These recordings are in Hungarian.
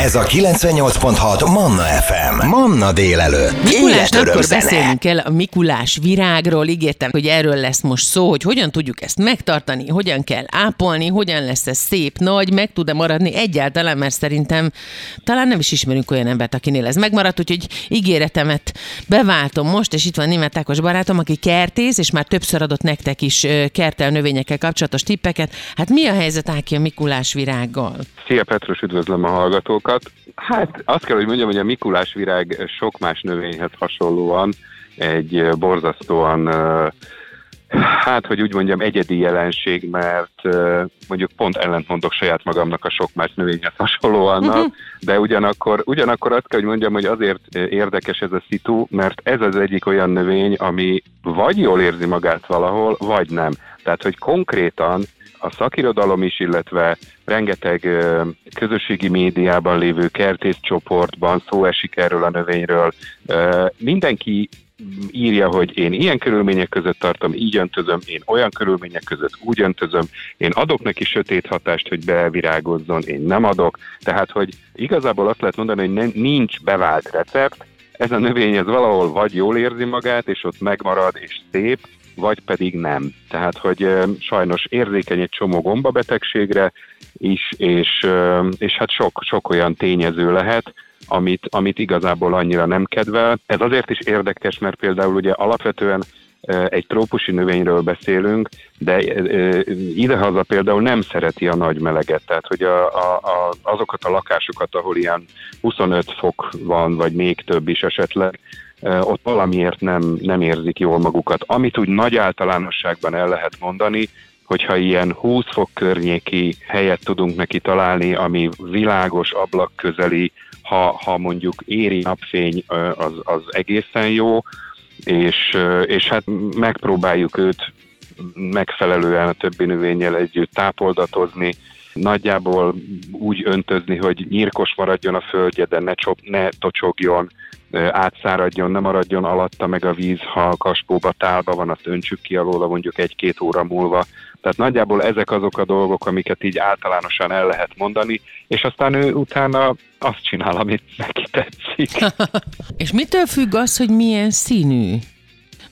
Ez a 98.6 Manna FM. Manna délelőtt. Mikulás zene. beszélnünk kell a Mikulás virágról. Ígértem, hogy erről lesz most szó, hogy hogyan tudjuk ezt megtartani, hogyan kell ápolni, hogyan lesz ez szép, nagy, meg tud-e maradni egyáltalán, mert szerintem talán nem is ismerünk olyan embert, akinél ez megmaradt, úgyhogy ígéretemet beváltom most, és itt van német Ákos barátom, aki kertész, és már többször adott nektek is kertel növényekkel kapcsolatos tippeket. Hát mi a helyzet Áki a Mikulás virággal? Szia Petrus, üdvözlöm a hallgatókat. Hát azt kell, hogy mondjam, hogy a Mikulás virág sok más növényhez hasonlóan egy borzasztóan, hát hogy úgy mondjam, egyedi jelenség, mert mondjuk pont ellentmondok saját magamnak a sok más növényhez hasonlóan, de ugyanakkor, ugyanakkor azt kell, hogy mondjam, hogy azért érdekes ez a szitu, mert ez az egyik olyan növény, ami vagy jól érzi magát valahol, vagy nem. Tehát, hogy konkrétan a szakirodalom is, illetve rengeteg közösségi médiában lévő kertészcsoportban szó esik erről a növényről. Mindenki írja, hogy én ilyen körülmények között tartom, így öntözöm, én olyan körülmények között úgy öntözöm, én adok neki sötét hatást, hogy bevirágozzon, én nem adok. Tehát, hogy igazából azt lehet mondani, hogy nincs bevált recept, ez a növény ez valahol vagy jól érzi magát, és ott megmarad, és szép, vagy pedig nem. Tehát, hogy sajnos érzékeny egy csomó gombabetegségre is, és, és hát sok, sok olyan tényező lehet, amit, amit igazából annyira nem kedvel. Ez azért is érdekes, mert például ugye alapvetően egy trópusi növényről beszélünk, de idehaza például nem szereti a nagy meleget, tehát hogy a, a, a, azokat a lakásokat, ahol ilyen 25 fok van, vagy még több is esetleg, ott valamiért nem, nem érzik jól magukat. Amit úgy nagy általánosságban el lehet mondani, hogyha ilyen 20 fok környéki helyet tudunk neki találni, ami világos, ablak közeli, ha, ha mondjuk éri napfény, az, az egészen jó, és, és hát megpróbáljuk őt megfelelően a többi növényel együtt tápoldatozni, nagyjából úgy öntözni, hogy nyírkos maradjon a földje, de ne, csop, ne tocsogjon, átszáradjon, ne maradjon alatta meg a víz, ha a kaspóba tálba van, azt öntsük ki alóla mondjuk egy-két óra múlva. Tehát nagyjából ezek azok a dolgok, amiket így általánosan el lehet mondani, és aztán ő utána azt csinál, amit neki tetszik. És mitől függ az, hogy milyen színű?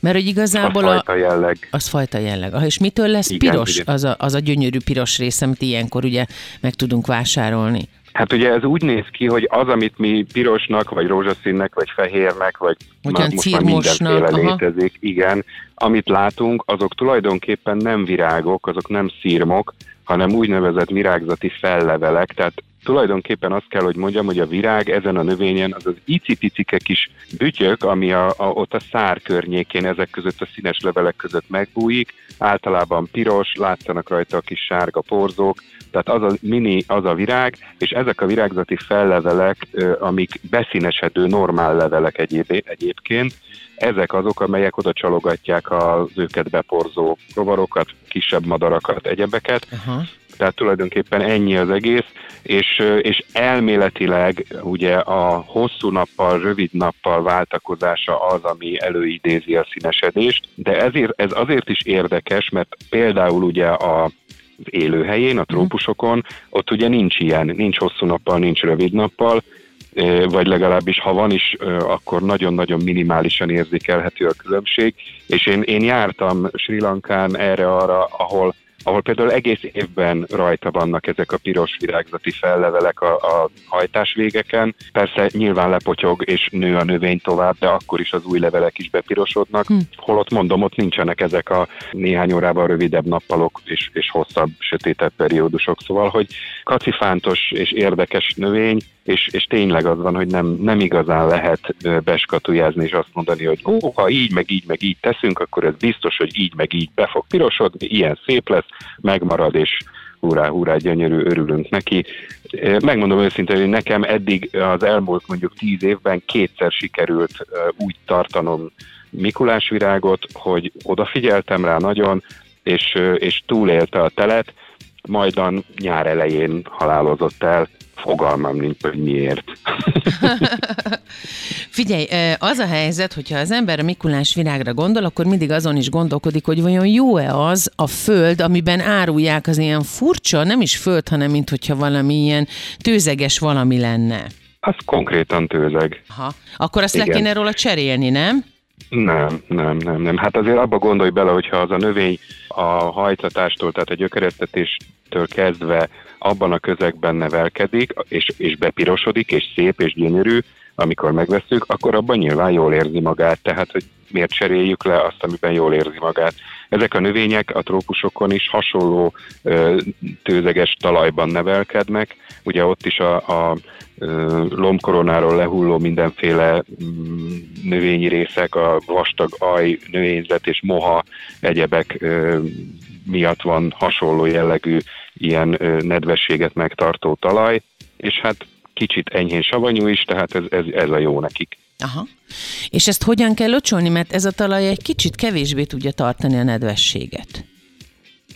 Mert hogy igazából a, fajta jelleg. az fajta jelleg. Ah, És mitől lesz Igen, piros? igen. Az a, az a gyönyörű piros rész, amit ilyenkor ugye meg tudunk vásárolni. Hát ugye ez úgy néz ki, hogy az, amit mi pirosnak, vagy rózsaszínnek, vagy fehérnek, vagy Ugyan most már mindenféle aha. létezik, igen, amit látunk, azok tulajdonképpen nem virágok, azok nem szírmok, hanem úgynevezett virágzati fellevelek, tehát tulajdonképpen azt kell, hogy mondjam, hogy a virág ezen a növényen az az icipicike kis bütyök, ami a, a, ott a szár környékén ezek között a színes levelek között megbújik, általában piros, látszanak rajta a kis sárga porzók, tehát az a mini, az a virág, és ezek a virágzati fellevelek, amik beszínesedő normál levelek egyéb, egyébként, ezek azok, amelyek oda csalogatják az őket beporzó rovarokat, kisebb madarakat, egyebeket, Aha. Tehát tulajdonképpen ennyi az egész, és, és elméletileg ugye a hosszú nappal, rövid nappal váltakozása az, ami előidézi a színesedést, de ezért, ez azért is érdekes, mert például ugye a az élőhelyén, a trópusokon, ott ugye nincs ilyen, nincs hosszú nappal, nincs rövid nappal, vagy legalábbis ha van is, akkor nagyon-nagyon minimálisan érzékelhető a különbség, és én, én jártam Sri Lankán erre-arra, ahol ahol például egész évben rajta vannak ezek a piros virágzati fellevelek a, a hajtásvégeken. Persze nyilván lepotyog és nő a növény tovább, de akkor is az új levelek is bepirosodnak. Hm. Holott mondom, ott nincsenek ezek a néhány órában rövidebb nappalok és, és hosszabb, sötétebb periódusok. Szóval, hogy kacifántos és érdekes növény, és, és tényleg az van, hogy nem, nem igazán lehet beskatujázni és azt mondani, hogy ó, ha így, meg így, meg így teszünk, akkor ez biztos, hogy így, meg így be fog pirosodni, ilyen szép lesz, megmarad, és hurrá, hurrá, gyönyörű, örülünk neki. Megmondom őszintén, hogy nekem eddig az elmúlt mondjuk tíz évben kétszer sikerült úgy tartanom Mikulás virágot, hogy odafigyeltem rá nagyon, és, és túlélte a telet, majdan nyár elején halálozott el, fogalmam nincs, hogy miért. Figyelj, az a helyzet, hogyha az ember a Mikulás virágra gondol, akkor mindig azon is gondolkodik, hogy vajon jó-e az a föld, amiben árulják az ilyen furcsa, nem is föld, hanem mint hogyha valami ilyen tőzeges valami lenne. Az konkrétan tőzeg. Ha. Akkor azt Igen. le kéne róla cserélni, nem? Nem, nem, nem, nem. Hát azért abba gondolj bele, hogyha az a növény a hajtatástól, tehát a gyökeresztetéstől kezdve abban a közegben nevelkedik, és, és bepirosodik, és szép, és gyönyörű, amikor megveszünk, akkor abban nyilván jól érzi magát, tehát hogy miért cseréljük le azt, amiben jól érzi magát. Ezek a növények a trópusokon is hasonló tőzeges talajban nevelkednek, ugye ott is a, a lombkoronáról lehulló mindenféle mm, növényi részek, a vastag aj, növényzet és moha, egyebek miatt van hasonló jellegű ilyen nedvességet megtartó talaj, és hát kicsit enyhén savanyú is, tehát ez, ez, ez a jó nekik. Aha. És ezt hogyan kell locsolni, mert ez a talaj egy kicsit kevésbé tudja tartani a nedvességet?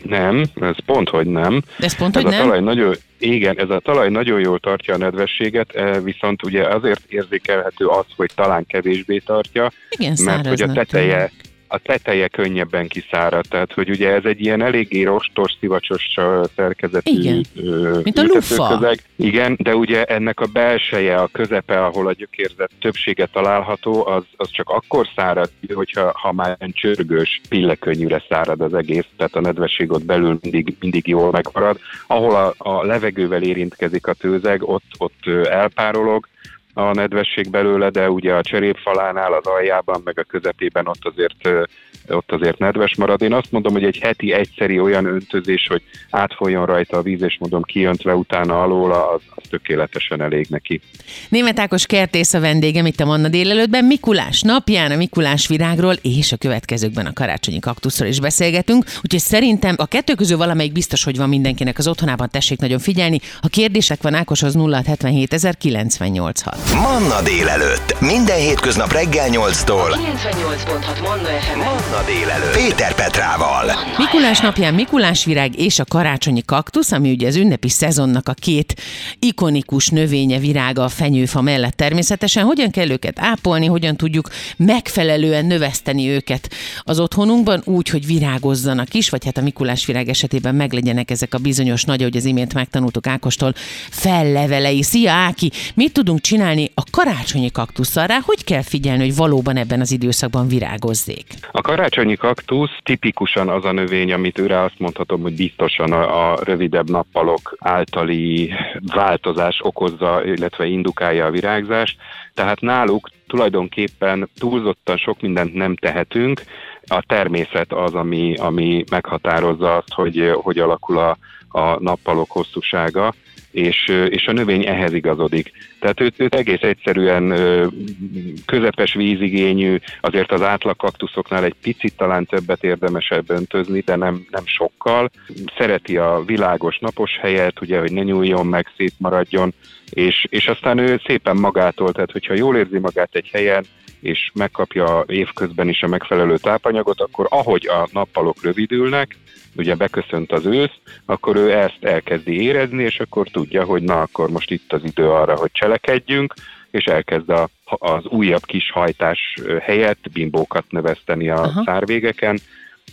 Nem, ez pont, hogy nem. De ez pont, ez hogy a nem? Talaj nagyon, igen, ez a talaj nagyon jól tartja a nedvességet, eh, viszont ugye azért érzékelhető az, hogy talán kevésbé tartja, igen, mert hogy a teteje, tűnik a teteje könnyebben kiszárad, tehát hogy ugye ez egy ilyen eléggé rostos, szivacsos szerkezetű Igen, mint a lufa. Közeg. Igen, de ugye ennek a belseje, a közepe, ahol a gyökérzet többsége található, az, az csak akkor szárad, hogyha ha már csörgős, pillekönnyűre szárad az egész, tehát a nedvesség ott belül mindig, mindig jól megmarad. Ahol a, a levegővel érintkezik a tőzeg, ott, ott elpárolog, a nedvesség belőle, de ugye a cserépfalánál, az aljában, meg a közepében ott azért ott azért nedves marad. Én azt mondom, hogy egy heti egyszeri olyan öntözés, hogy átfoljon rajta a víz, és mondom kiöntve utána alóla, az, az tökéletesen elég neki. Német Ákos kertész a vendégem itt a Manna délelőttben. Mikulás napján a Mikulás virágról és a következőkben a karácsonyi kaktuszról is beszélgetünk. Úgyhogy szerintem a kettő közül valamelyik biztos, hogy van mindenkinek az otthonában, tessék nagyon figyelni. Ha kérdések van Ákoshoz 0677 986. Manna délelőtt. Minden hétköznap reggel 8-tól. 98.6 Manna FM. Manna délelőtt. Péter Petrával. Mikulás napján Mikulás virág és a karácsonyi kaktusz, ami ugye az ünnepi szezonnak a két ikonikus növénye virága a fenyőfa mellett természetesen. Hogyan kell őket ápolni, hogyan tudjuk megfelelően növeszteni őket az otthonunkban úgy, hogy virágozzanak is, vagy hát a Mikulás virág esetében meglegyenek ezek a bizonyos nagy, hogy az imént megtanultuk Ákostól, fellevelei. Szia Áki! Mit tudunk csinálni a karácsonyi kaktusszal rá? Hogy kell figyelni, hogy valóban ebben az időszakban virágozzék? A karácsonyi kaktusz tipikusan az a növény, amit őre azt mondhatom, hogy biztosan a, a rövidebb nappalok általi változás okozza, illetve indukálja a virágzást. Tehát náluk tulajdonképpen túlzottan sok mindent nem tehetünk, a természet az, ami, ami meghatározza azt, hogy hogy alakul a, a nappalok hosszúsága és, és a növény ehhez igazodik. Tehát őt, őt egész egyszerűen közepes vízigényű, azért az átlag kaktuszoknál egy picit talán többet érdemesebb öntözni, de nem, nem sokkal. Szereti a világos napos helyet, ugye, hogy ne nyúljon meg, szétmaradjon, és, és aztán ő szépen magától, tehát hogyha jól érzi magát egy helyen, és megkapja évközben is a megfelelő tápanyagot, akkor ahogy a nappalok rövidülnek, ugye beköszönt az ősz, akkor ő ezt elkezdi érezni, és akkor tudja, hogy na, akkor most itt az idő arra, hogy cselekedjünk, és elkezd a, az újabb kis hajtás helyett bimbókat növeszteni a Aha. szárvégeken,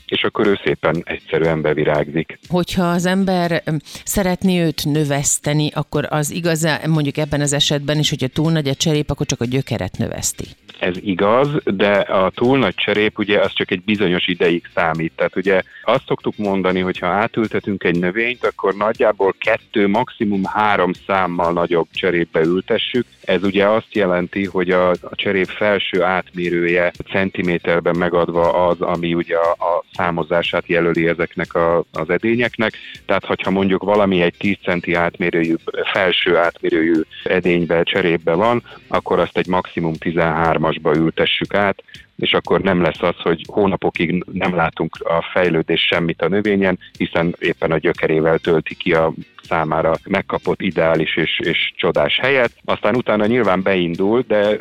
és akkor ő szépen egyszerűen bevirágzik. Hogyha az ember szeretné őt növeszteni, akkor az igaz, mondjuk ebben az esetben is, hogyha túl nagy a cserép, akkor csak a gyökeret növeszti ez igaz, de a túl nagy cserép ugye az csak egy bizonyos ideig számít. Tehát ugye azt szoktuk mondani, hogy ha átültetünk egy növényt, akkor nagyjából kettő, maximum három számmal nagyobb cserépbe ültessük. Ez ugye azt jelenti, hogy a, a cserép felső átmérője centiméterben megadva az, ami ugye a, a számozását jelöli ezeknek a, az edényeknek. Tehát, hogyha mondjuk valami egy 10 centi átmérőjű, felső átmérőjű edénybe, cserépbe van, akkor azt egy maximum 13 alkalmasba ültessük át, és akkor nem lesz az, hogy hónapokig nem látunk a fejlődés semmit a növényen, hiszen éppen a gyökerével tölti ki a számára megkapott ideális és, és csodás helyet. Aztán utána nyilván beindul, de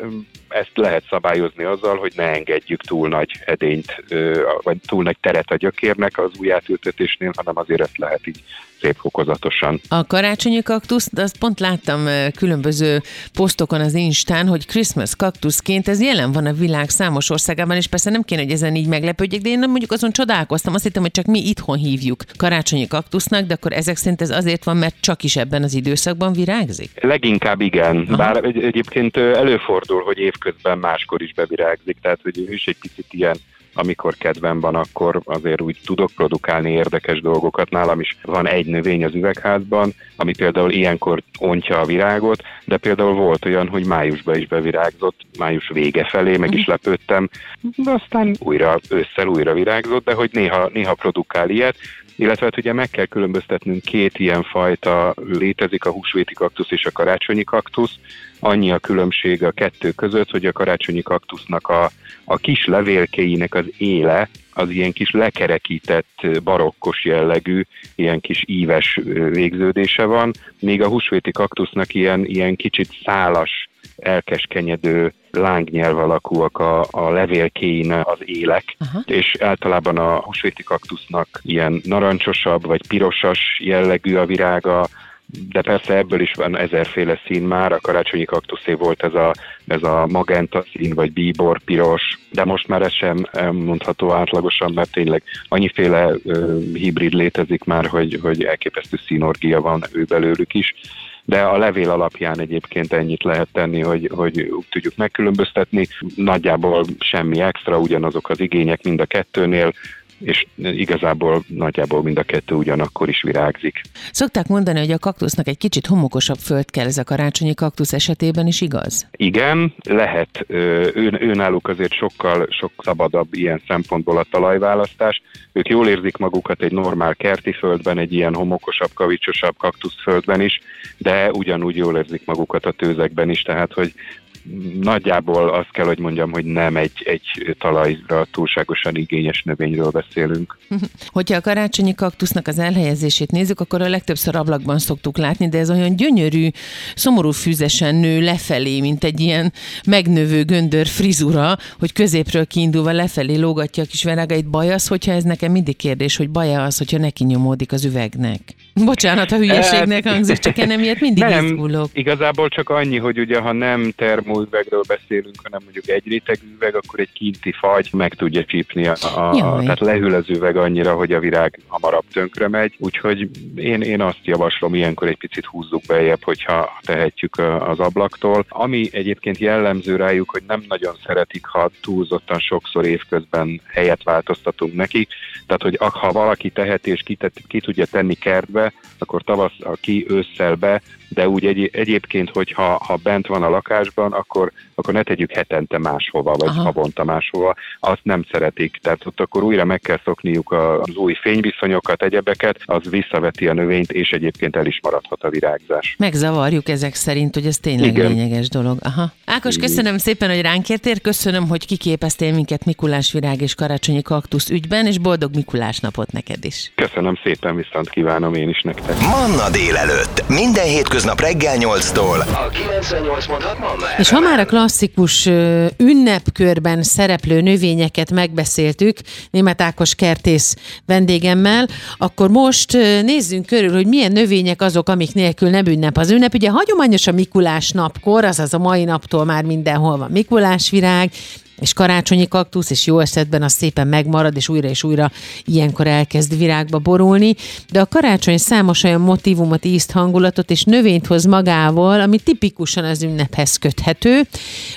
ezt lehet szabályozni azzal, hogy ne engedjük túl nagy edényt, vagy túl nagy teret a gyökérnek az új átültetésnél, hanem azért ezt lehet így szép fokozatosan. A karácsonyi kaktusz, azt pont láttam különböző posztokon az Instán, hogy Christmas kaktuszként ez jelen van a világ számos országában, és persze nem kéne, hogy ezen így meglepődjek, de én nem mondjuk azon csodálkoztam, azt hittem, hogy csak mi itthon hívjuk karácsonyi kaktusznak, de akkor ezek szerint ez azért van, mert csak is ebben az időszakban virágzik? Leginkább igen, Aha. bár egy, egyébként előfordul, hogy évközben máskor is bevirágzik, tehát hogy ő is egy picit ilyen amikor kedvem van, akkor azért úgy tudok produkálni érdekes dolgokat. Nálam is van egy növény az üvegházban, ami például ilyenkor ontja a virágot, de például volt olyan, hogy májusban is bevirágzott, május vége felé, meg is mhm. lepődtem, de aztán újra, ősszel újra virágzott, de hogy néha, néha produkál ilyet, illetve hát ugye meg kell különböztetnünk két ilyen fajta, létezik a húsvéti kaktusz és a karácsonyi kaktusz. Annyi a különbség a kettő között, hogy a karácsonyi kaktusznak a, a kis levélkéinek az éle, az ilyen kis lekerekített, barokkos jellegű, ilyen kis íves végződése van, míg a húsvéti kaktusznak ilyen, ilyen kicsit szálas, elkeskenyedő lángnyelv alakúak a, a levélkéin az élek, Aha. és általában a húsvéti kaktusznak ilyen narancsosabb vagy pirosas jellegű a virága, de persze ebből is van ezerféle szín már, a karácsonyi kaktuszé volt ez a, ez a magenta szín, vagy bíbor, piros, de most már ez sem mondható átlagosan, mert tényleg annyiféle uh, hibrid létezik már, hogy, hogy elképesztő színorgia van ő belőlük is de a levél alapján egyébként ennyit lehet tenni, hogy, hogy tudjuk megkülönböztetni. Nagyjából semmi extra, ugyanazok az igények mind a kettőnél, és igazából nagyjából mind a kettő ugyanakkor is virágzik. Szokták mondani, hogy a kaktusznak egy kicsit homokosabb föld kell, ez a karácsonyi kaktusz esetében is igaz? Igen, lehet. Ő, őnáluk azért sokkal sok szabadabb ilyen szempontból a talajválasztás. Ők jól érzik magukat egy normál kerti földben, egy ilyen homokosabb, kavicsosabb kaktuszföldben is, de ugyanúgy jól érzik magukat a tőzekben is, tehát hogy nagyjából azt kell, hogy mondjam, hogy nem egy, egy talajra túlságosan igényes növényről beszélünk. Hogyha a karácsonyi kaktusznak az elhelyezését nézzük, akkor a legtöbbször ablakban szoktuk látni, de ez olyan gyönyörű, szomorú fűzesen nő lefelé, mint egy ilyen megnövő göndör frizura, hogy középről kiindulva lefelé lógatja a kis verágait. Baj az, hogyha ez nekem mindig kérdés, hogy baj az, hogyha neki nyomódik az üvegnek. Bocsánat, a hülyeségnek hangzik, csak ennem ilyet mindig nem, izgulok. Igazából csak annyi, hogy ugye ha nem termó üvegről beszélünk, hanem mondjuk egy réteg üveg, akkor egy kinti fagy meg tudja csípni, a, a, tehát lehűl az üveg annyira, hogy a virág hamarabb tönkre megy. Úgyhogy én, én azt javaslom, ilyenkor egy picit húzzuk beljebb, hogyha tehetjük az ablaktól. Ami egyébként jellemző rájuk, hogy nem nagyon szeretik, ha túlzottan sokszor évközben helyet változtatunk nekik. Tehát, hogy ha valaki teheti és ki, ki tudja tenni kertbe, akkor tavasz ki ősszel be, de úgy egy, egyébként, hogyha ha bent van a lakásban, akkor, akkor ne tegyük hetente máshova, vagy Aha. havonta máshova, azt nem szeretik. Tehát ott akkor újra meg kell szokniuk az új fényviszonyokat, egyebeket, az visszaveti a növényt, és egyébként el is maradhat a virágzás. Megzavarjuk ezek szerint, hogy ez tényleg Igen. lényeges dolog. Aha. Ákos, köszönöm szépen, hogy ránk értél, köszönöm, hogy kiképeztél minket Mikulás virág és karácsonyi kaktusz ügyben, és boldog Mikulás napot neked is. Köszönöm szépen, viszont kívánom én is nektek. Manna délelőtt, minden hétköznap reggel 8-tól. A 98.6 Manna És ha már a klasszikus ünnepkörben szereplő növényeket megbeszéltük, német Ákos kertész vendégemmel, akkor most nézzünk körül, hogy milyen növények azok, amik nélkül nem ünnep az ünnep. Ugye hagyományos a Mikulás napkor, azaz a mai naptól már mindenhol van Mikulás virág, és karácsonyi kaktusz, és jó esetben az szépen megmarad, és újra és újra ilyenkor elkezd virágba borulni, de a karácsony számos olyan motivumot, ízt, hangulatot és növényt hoz magával, ami tipikusan az ünnephez köthető.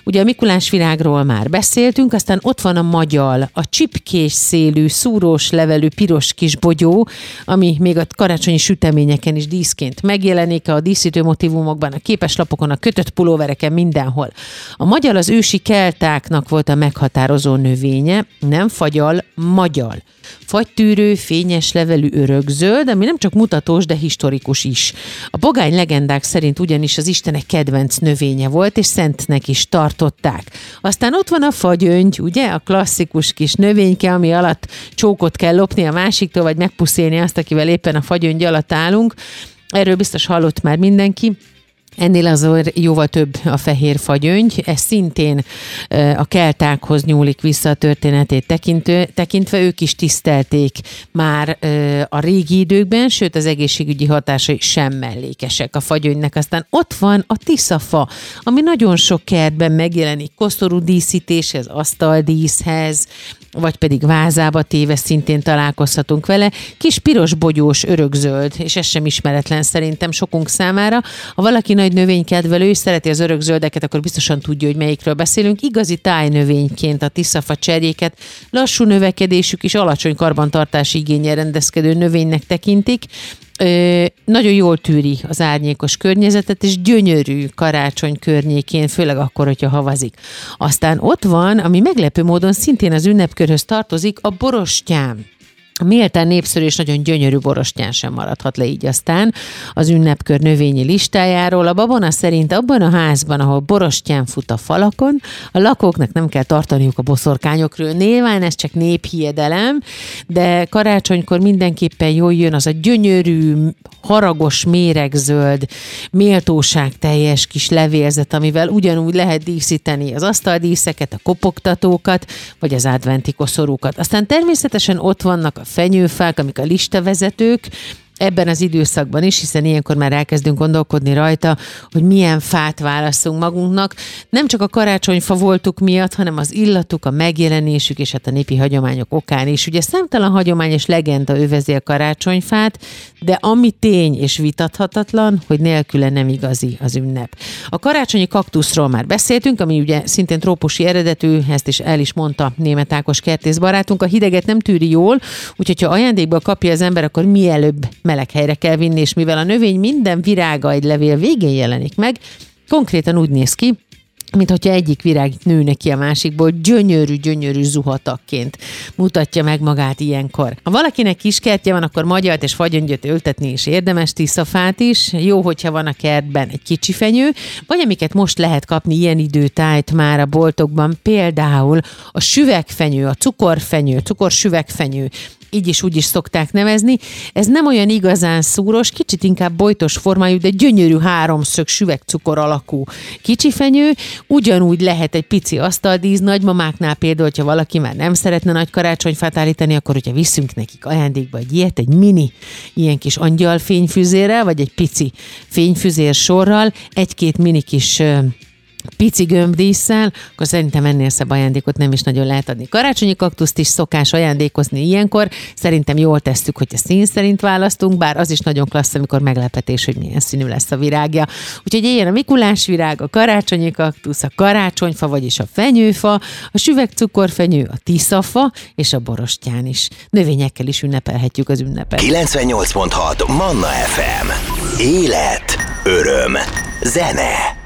Ugye a Mikulás virágról már beszéltünk, aztán ott van a magyal, a csipkés szélű, szúrós levelű piros kis bogyó, ami még a karácsonyi süteményeken is díszként megjelenik, a díszítő motivumokban, a képeslapokon, a kötött pulóvereken, mindenhol. A magyal az ősi keltáknak volt a meghatározó növénye, nem fagyal, magyal. Fagytűrő, fényes levelű örökzöld, ami nem csak mutatós, de historikus is. A pogány legendák szerint ugyanis az istenek kedvenc növénye volt, és szentnek is tartották. Aztán ott van a fagyöngy, ugye, a klasszikus kis növényke, ami alatt csókot kell lopni a másiktól, vagy megpuszélni azt, akivel éppen a fagyöngy alatt állunk. Erről biztos hallott már mindenki. Ennél azért jóval több a fehér fagyöngy, ez szintén a keltákhoz nyúlik vissza a történetét tekintő, tekintve, ők is tisztelték már a régi időkben, sőt az egészségügyi hatásai sem mellékesek a fagyöngynek. Aztán ott van a tiszafa, ami nagyon sok kertben megjelenik, koszorú díszítéshez, asztaldíszhez, vagy pedig vázába téve szintén találkozhatunk vele. Kis piros bogyós örökzöld, és ez sem ismeretlen szerintem sokunk számára. Ha valaki nagy növénykedvelő és szereti az örökzöldeket, akkor biztosan tudja, hogy melyikről beszélünk. Igazi tájnövényként a tiszafa cserjéket lassú növekedésük és alacsony karbantartási igényel rendezkedő növénynek tekintik ö, nagyon jól tűri az árnyékos környezetet, és gyönyörű karácsony környékén, főleg akkor, hogyha havazik. Aztán ott van, ami meglepő módon szintén az ünnepkörhöz tartozik, a borostyám. Méltán népszerű és nagyon gyönyörű borostyán sem maradhat le így aztán az ünnepkör növényi listájáról. A babona szerint abban a házban, ahol borostyán fut a falakon, a lakóknak nem kell tartaniuk a boszorkányokról. Nyilván ez csak néphiedelem, de karácsonykor mindenképpen jól jön az a gyönyörű, haragos méregzöld, méltóság teljes kis levélzet, amivel ugyanúgy lehet díszíteni az asztaldíszeket, a kopogtatókat, vagy az adventi koszorúkat. Aztán természetesen ott vannak a fenyőfák, amik a listavezetők, ebben az időszakban is, hiszen ilyenkor már elkezdünk gondolkodni rajta, hogy milyen fát válaszunk magunknak. Nem csak a karácsonyfa voltuk miatt, hanem az illatuk, a megjelenésük és hát a népi hagyományok okán is. Ugye számtalan hagyomány és legenda övezi a karácsonyfát, de ami tény és vitathatatlan, hogy nélküle nem igazi az ünnep. A karácsonyi kaktuszról már beszéltünk, ami ugye szintén trópusi eredetű, ezt is el is mondta német Ákos kertész barátunk, a hideget nem tűri jól, úgyhogy ha ajándékba kapja az ember, akkor mielőbb meleg helyre kell vinni, és mivel a növény minden virága egy levél végén jelenik meg, konkrétan úgy néz ki, mint hogyha egyik virág nőne ki a másikból, gyönyörű, gyönyörű zuhatakként mutatja meg magát ilyenkor. Ha valakinek kiskertje van, akkor magyart és fagyöngyöt ültetni is érdemes, tiszafát is. Jó, hogyha van a kertben egy kicsi fenyő, vagy amiket most lehet kapni ilyen időtájt már a boltokban, például a süvegfenyő, a cukorfenyő, cukorsüvegfenyő, így is úgy is szokták nevezni. Ez nem olyan igazán szúros, kicsit inkább bojtos formájú, de gyönyörű háromszög süvegcukor alakú kicsi fenyő. Ugyanúgy lehet egy pici asztaldíz, nagymamáknál például, hogyha valaki már nem szeretne nagy karácsonyfát állítani, akkor hogyha viszünk nekik ajándékba egy ilyet, egy mini ilyen kis angyal fényfüzérrel, vagy egy pici fényfüzér sorral, egy-két mini kis pici gömbdísszel, akkor szerintem ennél szebb ajándékot nem is nagyon lehet adni. Karácsonyi kaktuszt is szokás ajándékozni ilyenkor. Szerintem jól tesszük, hogy a szín szerint választunk, bár az is nagyon klassz, amikor meglepetés, hogy milyen színű lesz a virágja. Úgyhogy ilyen a Mikulás virág, a karácsonyi kaktusz, a karácsonyfa, vagyis a fenyőfa, a süvegcukorfenyő, a tiszafa és a borostyán is. Növényekkel is ünnepelhetjük az ünnepet. 98.6 Manna FM. Élet, öröm, zene.